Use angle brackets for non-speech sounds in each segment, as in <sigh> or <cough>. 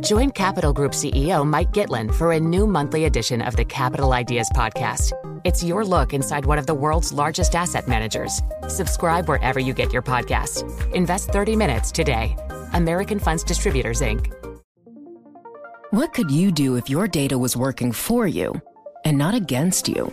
Join Capital Group CEO Mike Gitlin for a new monthly edition of the Capital Ideas Podcast. It's your look inside one of the world's largest asset managers. Subscribe wherever you get your podcasts. Invest 30 minutes today. American Funds Distributors, Inc. What could you do if your data was working for you and not against you?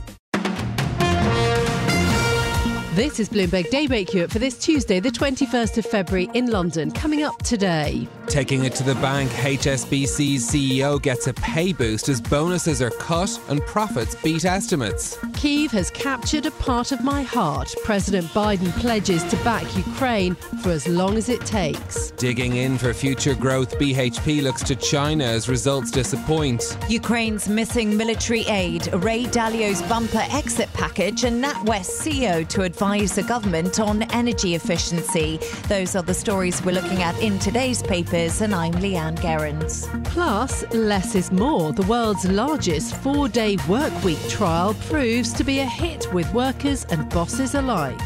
This is Bloomberg Daybreak Europe for this Tuesday, the 21st of February in London. Coming up today. Taking it to the bank, HSBC's CEO gets a pay boost as bonuses are cut and profits beat estimates. Kiev has captured a part of my heart. President Biden pledges to back Ukraine for as long as it takes. Digging in for future growth, BHP looks to China as results disappoint. Ukraine's missing military aid, Ray Dalio's bumper exit package, and NatWest CEO to advise the government on energy efficiency. Those are the stories we're looking at in today's papers, and I'm Leanne Gerrans. Plus, less is more. The world's largest four day work week trial proves to be a hit with workers and bosses alike.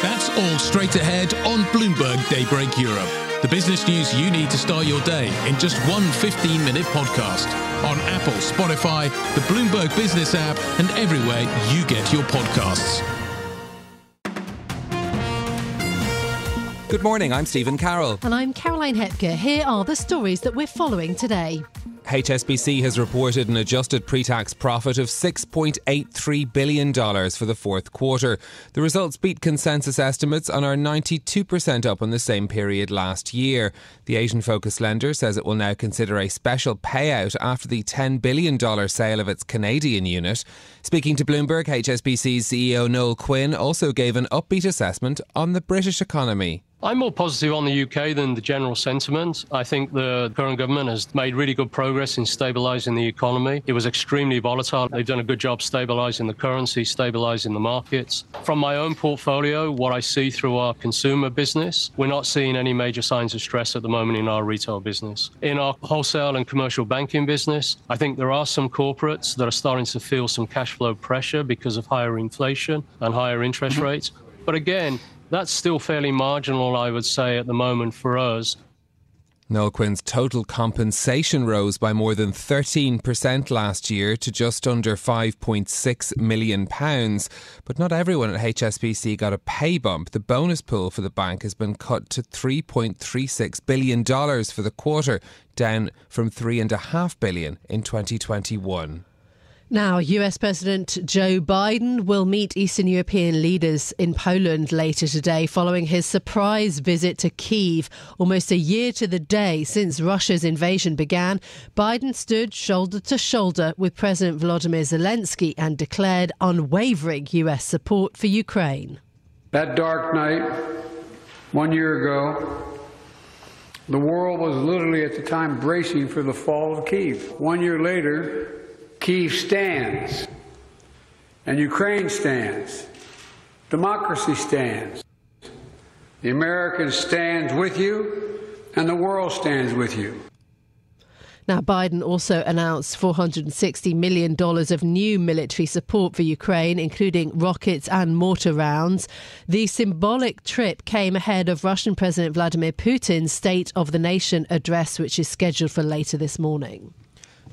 That's all straight ahead on Bloomberg Daybreak Europe. The business news you need to start your day in just one 15 minute podcast on Apple, Spotify, the Bloomberg Business app, and everywhere you get your podcasts. Good morning, I'm Stephen Carroll. And I'm Caroline Hepker. Here are the stories that we're following today. HSBC has reported an adjusted pre tax profit of $6.83 billion for the fourth quarter. The results beat consensus estimates and are 92% up on the same period last year. The Asian focused lender says it will now consider a special payout after the $10 billion sale of its Canadian unit. Speaking to Bloomberg, HSBC's CEO Noel Quinn also gave an upbeat assessment on the British economy. I'm more positive on the UK than the general sentiment. I think the current government has made really good progress in stabilising the economy. It was extremely volatile. They've done a good job stabilising the currency, stabilising the markets. From my own portfolio, what I see through our consumer business, we're not seeing any major signs of stress at the moment in our retail business. In our wholesale and commercial banking business, I think there are some corporates that are starting to feel some cash flow pressure because of higher inflation and higher interest rates. But again, that's still fairly marginal, I would say, at the moment for us. Noel Quinn's total compensation rose by more than 13% last year to just under £5.6 million. But not everyone at HSBC got a pay bump. The bonus pool for the bank has been cut to $3.36 billion for the quarter, down from 3.5 billion in 2021. Now, US President Joe Biden will meet Eastern European leaders in Poland later today following his surprise visit to Kiev. Almost a year to the day since Russia's invasion began, Biden stood shoulder to shoulder with President Volodymyr Zelensky and declared unwavering US support for Ukraine. That dark night, one year ago, the world was literally at the time bracing for the fall of Kiev. One year later, Kiev stands, and Ukraine stands. Democracy stands. The American stands with you, and the world stands with you. Now, Biden also announced $460 million of new military support for Ukraine, including rockets and mortar rounds. The symbolic trip came ahead of Russian President Vladimir Putin's State of the Nation address, which is scheduled for later this morning.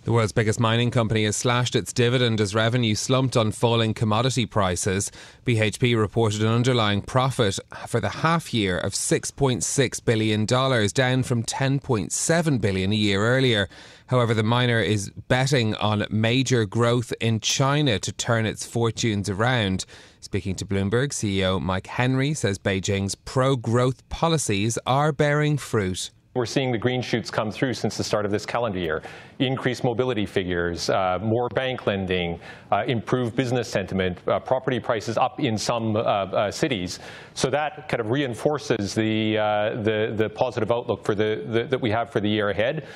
The world's biggest mining company has slashed its dividend as revenue slumped on falling commodity prices. BHP reported an underlying profit for the half year of $6.6 billion, down from 10.7 billion a year earlier. However, the miner is betting on major growth in China to turn its fortunes around. Speaking to Bloomberg, CEO Mike Henry says Beijing's pro growth policies are bearing fruit. We're seeing the green shoots come through since the start of this calendar year. Increased mobility figures, uh, more bank lending, uh, improved business sentiment, uh, property prices up in some uh, uh, cities. So that kind of reinforces the, uh, the, the, positive outlook for the, the, that we have for the year ahead,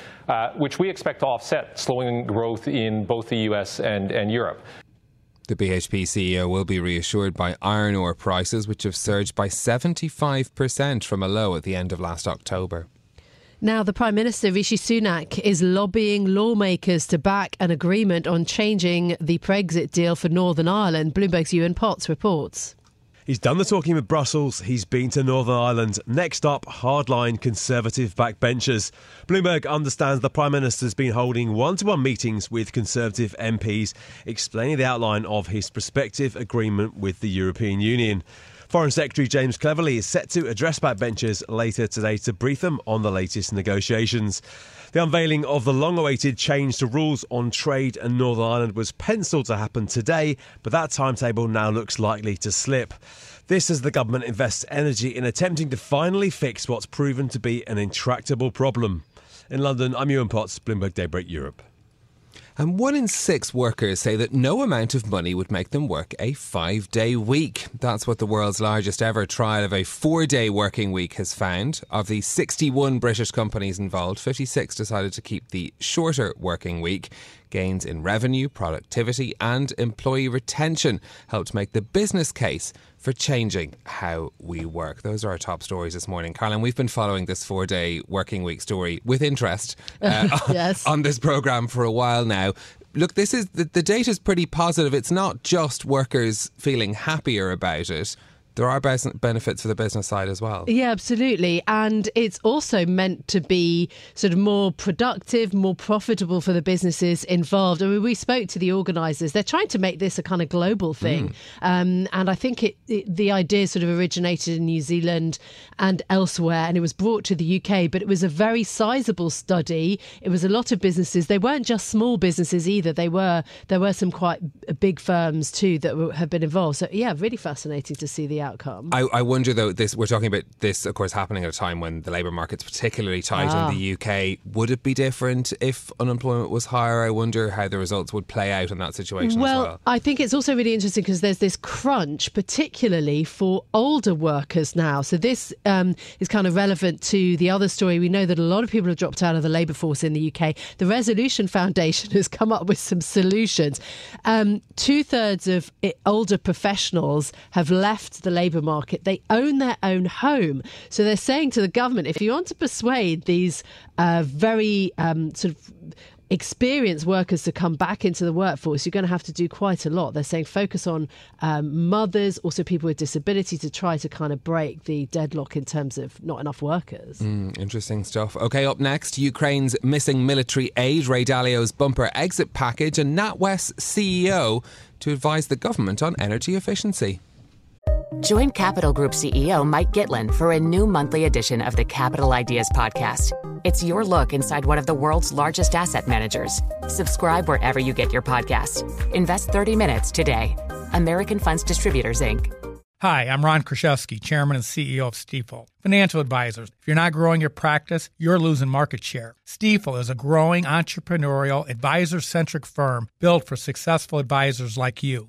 which we expect to offset slowing growth in both the US and, and Europe. The BHP CEO will be reassured by iron ore prices, which have surged by 75% from a low at the end of last October. Now, the Prime Minister, Rishi Sunak, is lobbying lawmakers to back an agreement on changing the Brexit deal for Northern Ireland. Bloomberg's Ewan Potts reports. He's done the talking with Brussels. He's been to Northern Ireland. Next up, hardline Conservative backbenchers. Bloomberg understands the Prime Minister's been holding one to one meetings with Conservative MPs, explaining the outline of his prospective agreement with the European Union. Foreign Secretary James Cleverly is set to address backbenchers later today to brief them on the latest negotiations. The unveiling of the long awaited change to rules on trade in Northern Ireland was penciled to happen today, but that timetable now looks likely to slip. This as the government invests energy in attempting to finally fix what's proven to be an intractable problem. In London, I'm Ewan Potts, Bloomberg Daybreak Europe. And one in six workers say that no amount of money would make them work a five day week. That's what the world's largest ever trial of a four day working week has found. Of the 61 British companies involved, 56 decided to keep the shorter working week. Gains in revenue, productivity, and employee retention helped make the business case for changing how we work. Those are our top stories this morning. Carolyn, we've been following this four day working week story with interest <laughs> uh, <laughs> yes. on this programme for a while now. Look, this is the, the data is pretty positive. It's not just workers feeling happier about it there are benefits for the business side as well. Yeah, absolutely. And it's also meant to be sort of more productive, more profitable for the businesses involved. I mean, we spoke to the organisers. They're trying to make this a kind of global thing. Mm. Um, and I think it, it, the idea sort of originated in New Zealand and elsewhere, and it was brought to the UK, but it was a very sizable study. It was a lot of businesses. They weren't just small businesses either. They were, there were some quite big firms too that have been involved. So, yeah, really fascinating to see the outcome. I, I, wonder though. This we're talking about this, of course, happening at a time when the labour market's particularly tight ah. in the UK. Would it be different if unemployment was higher? I wonder how the results would play out in that situation. Well, well. I think it's also really interesting because there's this crunch, particularly for older workers now. So this um, is kind of relevant to the other story. We know that a lot of people have dropped out of the labour force in the UK. The Resolution Foundation <laughs> has come up with some solutions. Um, Two thirds of older professionals have left the labour market. They own their own home. So they're saying to the government if you want to persuade these uh, very um, sort of experienced workers to come back into the workforce, you're going to have to do quite a lot. They're saying focus on um, mothers, also people with disability, to try to kind of break the deadlock in terms of not enough workers. Mm, interesting stuff. Okay, up next, Ukraine's missing military aid, Ray Dalio's bumper exit package, and NatWest CEO to advise the government on energy efficiency. Join Capital Group CEO Mike Gitlin for a new monthly edition of the Capital Ideas Podcast. It's your look inside one of the world's largest asset managers. Subscribe wherever you get your podcast. Invest 30 minutes today. American Funds Distributors, Inc. Hi, I'm Ron Kruszewski, Chairman and CEO of Stifel. Financial advisors. If you're not growing your practice, you're losing market share. Stifel is a growing entrepreneurial, advisor centric firm built for successful advisors like you.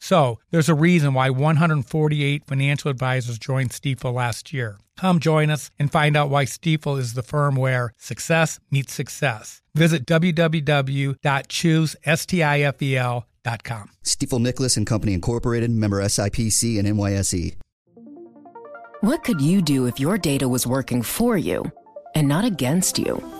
So there's a reason why 148 financial advisors joined Stifel last year. Come join us and find out why Stifel is the firm where success meets success. Visit www.choosestifel.com. Stifel Nicolaus and Company Incorporated, member SIPC and NYSE. What could you do if your data was working for you and not against you?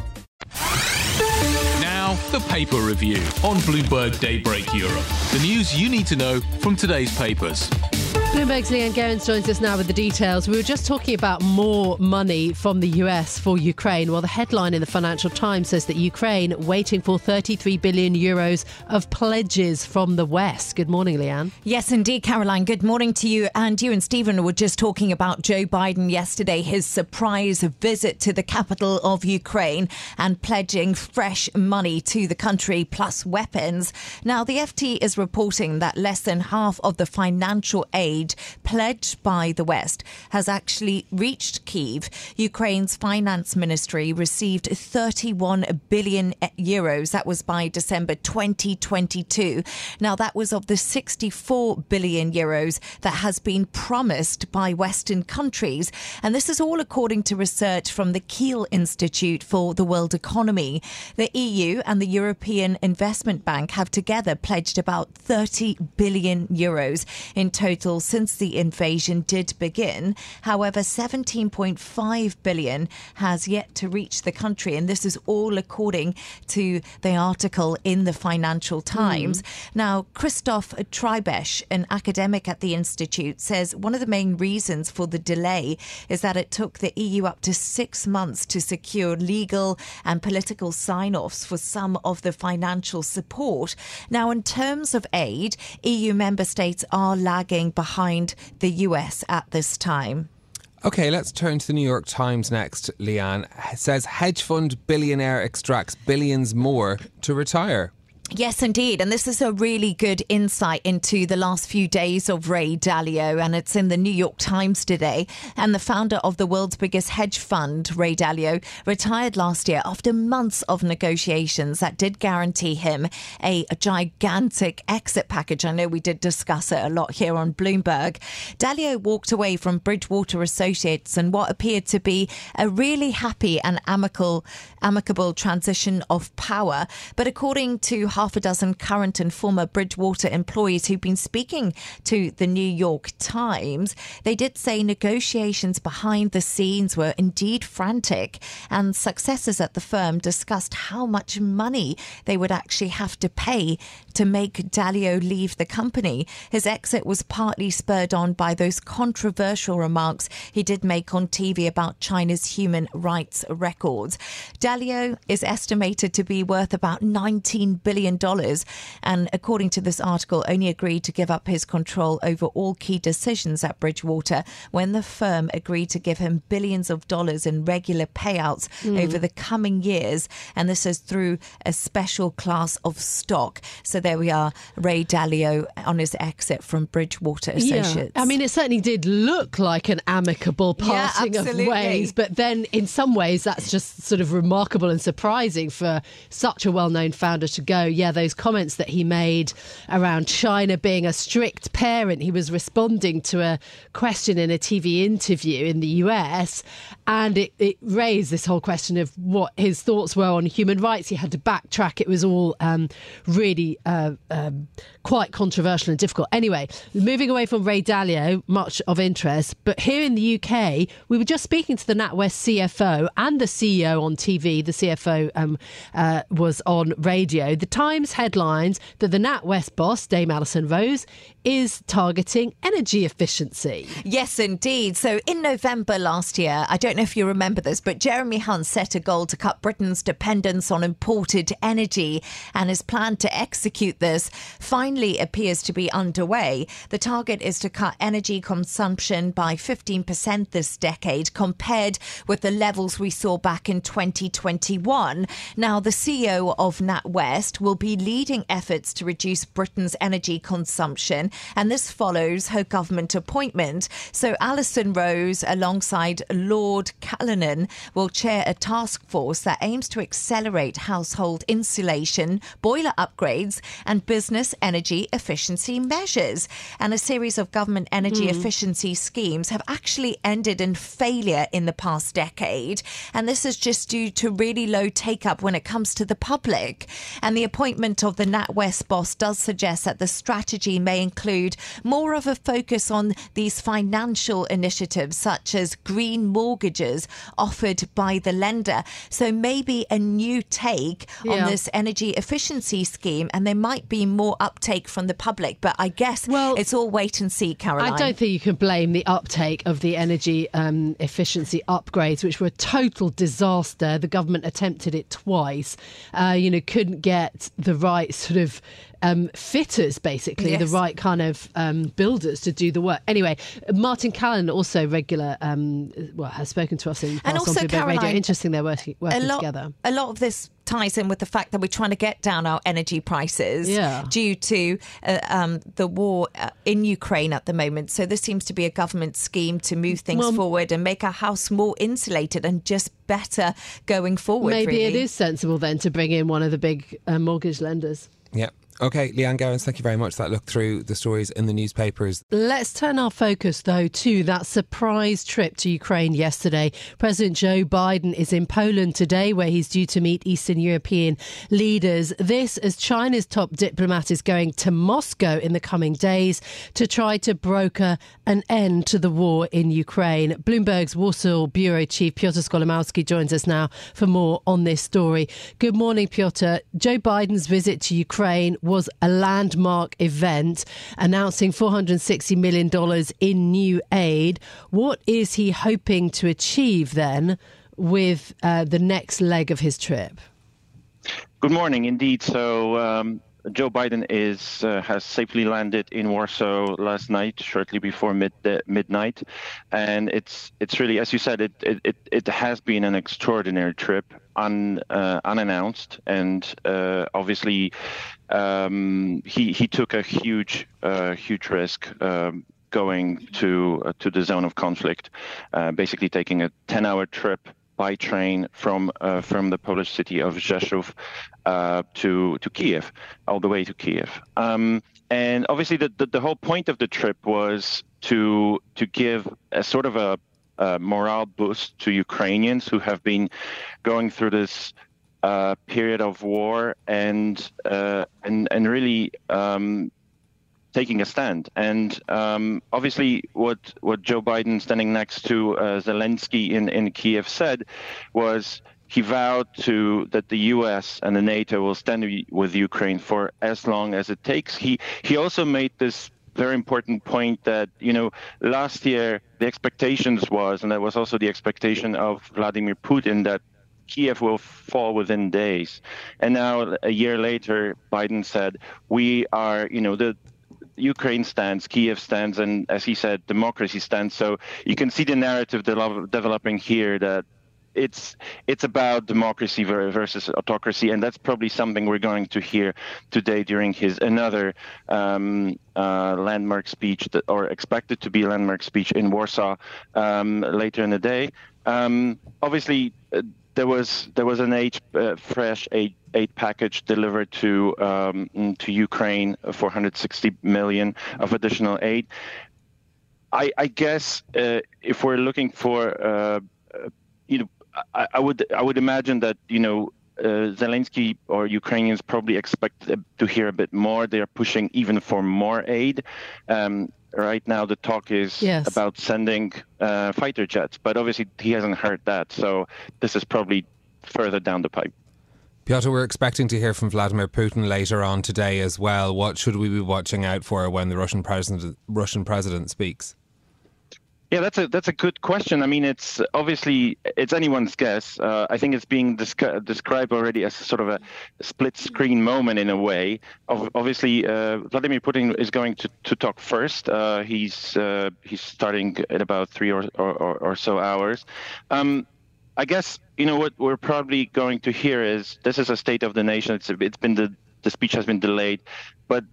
The paper review on Bloomberg Daybreak Europe. The news you need to know from today's papers. Bloomberg's Leanne Gerrans joins us now with the details. We were just talking about more money from the US for Ukraine. Well, the headline in the Financial Times says that Ukraine waiting for 33 billion euros of pledges from the West. Good morning, Leanne. Yes, indeed, Caroline. Good morning to you. And you and Stephen were just talking about Joe Biden yesterday, his surprise visit to the capital of Ukraine and pledging fresh money to the country plus weapons. Now, the FT is reporting that less than half of the financial aid aid pledged by the West has actually reached Kiev. Ukraine's finance ministry received 31 billion euros. That was by December 2022. Now, that was of the 64 billion euros that has been promised by Western countries. And this is all according to research from the Kiel Institute for the World Economy. The EU and the European Investment Bank have together pledged about 30 billion euros in total since the invasion did begin. However, 17.5 billion has yet to reach the country, and this is all according to the article in the Financial Times. Mm. Now, Christoph Trebesch, an academic at the institute, says one of the main reasons for the delay is that it took the EU up to six months to secure legal and political sign offs for some of the financial support. Now, in terms of aid, EU member states are lagging behind behind the US at this time. Okay, let's turn to the New York Times next. Leanne it says hedge fund billionaire extracts billions more to retire. Yes, indeed. And this is a really good insight into the last few days of Ray Dalio. And it's in the New York Times today. And the founder of the world's biggest hedge fund, Ray Dalio, retired last year after months of negotiations that did guarantee him a, a gigantic exit package. I know we did discuss it a lot here on Bloomberg. Dalio walked away from Bridgewater Associates and what appeared to be a really happy and amicable, amicable transition of power. But according to half a dozen current and former Bridgewater employees who've been speaking to the New York Times. They did say negotiations behind the scenes were indeed frantic, and successors at the firm discussed how much money they would actually have to pay to make Dalio leave the company. His exit was partly spurred on by those controversial remarks he did make on TV about China's human rights records. Dalio is estimated to be worth about 19 billion and according to this article, only agreed to give up his control over all key decisions at Bridgewater when the firm agreed to give him billions of dollars in regular payouts mm. over the coming years. And this is through a special class of stock. So there we are, Ray Dalio on his exit from Bridgewater Associates. Yeah. I mean, it certainly did look like an amicable parting yeah, of ways, but then in some ways that's just sort of remarkable and surprising for such a well known founder to go yeah, those comments that he made around China being a strict parent. He was responding to a question in a TV interview in the US, and it, it raised this whole question of what his thoughts were on human rights. He had to backtrack. It was all um, really uh, um, quite controversial and difficult. Anyway, moving away from Ray Dalio, much of interest, but here in the UK, we were just speaking to the NatWest CFO and the CEO on TV. The CFO um, uh, was on radio. The Times headlines that the NatWest boss, Dame Alison Rose, is targeting energy efficiency. Yes, indeed. So in November last year, I don't know if you remember this, but Jeremy Hunt set a goal to cut Britain's dependence on imported energy, and his plan to execute this finally appears to be underway. The target is to cut energy consumption by 15% this decade compared with the levels we saw back in 2021. Now, the CEO of NatWest will will be leading efforts to reduce Britain's energy consumption, and this follows her government appointment. So, Alison Rose, alongside Lord Callanan, will chair a task force that aims to accelerate household insulation, boiler upgrades, and business energy efficiency measures. And a series of government energy mm. efficiency schemes have actually ended in failure in the past decade. And this is just due to really low take up when it comes to the public. And the appointment of the NatWest boss does suggest that the strategy may include more of a focus on these financial initiatives, such as green mortgages offered by the lender. So maybe a new take Yeah. on this energy efficiency scheme, and there might be more uptake from the public. But I guess Well, it's all wait and see, Caroline. I don't think you can blame the uptake of the energy um, efficiency upgrades, which were a total disaster. The government attempted it twice. Uh, you know, couldn't get the right sort of um, fitters, basically, the right kind of um, builders to do the work. Anyway, Martin Callan, also regular, um, well, has spoken to us in And past on also, Radio. Caroline, Interesting, they're working, a working lot, together. a lot of this ties in with the fact that we're trying to get down our energy prices Yeah. due to uh, um, the war uh, in Ukraine at the moment. So this seems to be a government scheme to move things Well, forward and make our house more insulated and just better going forward. Maybe it really. is sensible then to bring in one of the big uh, mortgage lenders. Yeah. Okay, Leanne Gowans, thank you very much that look through the stories in the newspapers. Let's turn our focus, though, to that surprise trip to Ukraine yesterday. President Joe Biden is in Poland today, where he's due to meet Eastern European leaders. This, as China's top diplomat is going to Moscow in the coming days to try to broker an end to the war in Ukraine. Bloomberg's Warsaw Bureau Chief Piotr Skolimowski joins us now for more on this story. Good morning, Piotr. Joe Biden's visit to Ukraine was a landmark event announcing $460 million in new aid. What is he hoping to achieve then with uh, the next leg of his trip? Good morning, indeed. So um, Joe Biden is uh, has safely landed in Warsaw last night, shortly before mid uh, midnight, and it's it's really, as you said, it it, it, has been an extraordinary trip, un, uh, unannounced, and uh, obviously um, he he took a huge uh, huge risk. Um, going to to the zone of conflict, basically taking a 10-hour trip by train from uh, from the Polish city of Rzeszów uh, to to Kiev, all the way to Kiev. Um, and obviously, the, the the whole point of the trip was to to give a sort of a, a morale boost to Ukrainians who have been going through this uh, period of war and uh, and and really. Um, taking a stand. And um, obviously, what what Joe Biden standing next to uh, Zelensky in in Kiev said was he vowed to that the U.S. and the NATO will stand with Ukraine for as long as it takes. He he also made this very important point that you know last year the expectations was and that was also the expectation of Vladimir Putin that Kiev will fall within days. And now a year later Biden said we are you know the Ukraine stands, Kiev stands, and as he said, democracy stands. So you can see the narrative de- developing here that it's it's about democracy versus autocracy, and that's probably something we're going to hear today during his another um, uh, landmark speech, that, or expected to be a landmark speech in Warsaw um, later in the day. Um, obviously. Uh, there was there was an age uh, fresh aid, aid package delivered to um, to Ukraine, 460 million of additional aid. I, I guess uh, if we're looking for, uh, you know, I, I, would I would imagine that you know. Zelensky or Ukrainians probably expect to hear a bit more. They are pushing even for more aid. Um, right now the talk is yes. about sending uh, fighter jets, but obviously he hasn't heard that. So this is probably further down the pipe. Piotr, we're expecting to hear from Vladimir Putin later on today as well. What should we be watching out for when the Russian president Russian president speaks? Yeah, that's a that's a good question. I mean, it's obviously it's anyone's guess. Uh, I think it's being descri- described already as sort of a split screen moment in a way. Of, obviously, uh, Vladimir Putin is going to, to talk first. Uh, he's uh, he's starting in about three or or, or so hours. Um, I guess you know what we're probably going to hear is this is a state of the nation. It's it's been the the speech has been delayed, but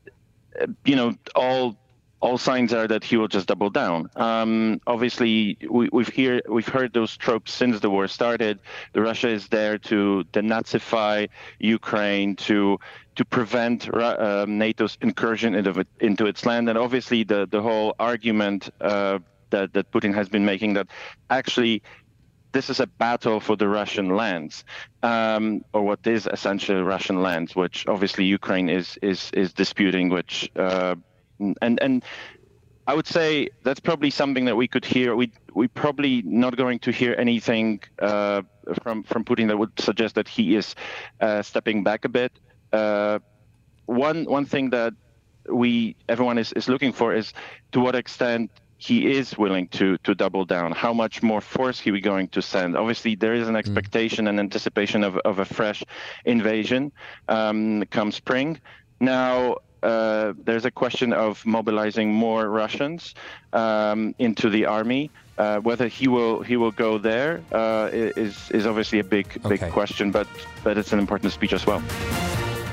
uh, you know all all signs are that he will just double down. Um, obviously, we, have hear we've heard those tropes since the war started. The Russia is there to denazify Ukraine, to to prevent uh, NATO's incursion into, into its land, and obviously the the whole argument uh, that that Putin has been making that actually this is a battle for the Russian lands, um, or what is essentially Russian lands, which obviously Ukraine is is is disputing. Which uh, and and I would say that's probably something that we could hear. We we probably not going to hear anything uh, from from Putin that would suggest that he is uh, stepping back a bit. Uh, one one thing that we everyone is, is looking for is to what extent he is willing to to double down. How much more force he we going to send? Obviously, there is an mm. expectation mm. and anticipation of, of a fresh invasion um, come spring. Now, uh, there's a question of mobilizing more Russians um, into the army. Uh, whether he will he will go there uh, is is obviously a big big okay. question, but but it's an important speech as well.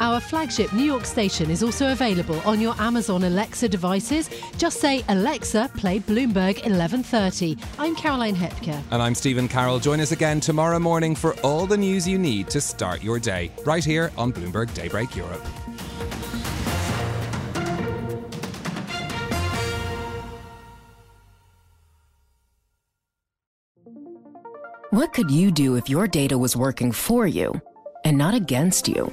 Our flagship New York station is also available on your Amazon Alexa devices. Just say, Alexa, play Bloomberg 1130. I'm Caroline Hepker. And I'm Stephen Carroll. Join us again tomorrow morning for all the news you need to start your day, right here on Bloomberg Daybreak Europe. What could you do if your data was working for you and not against you?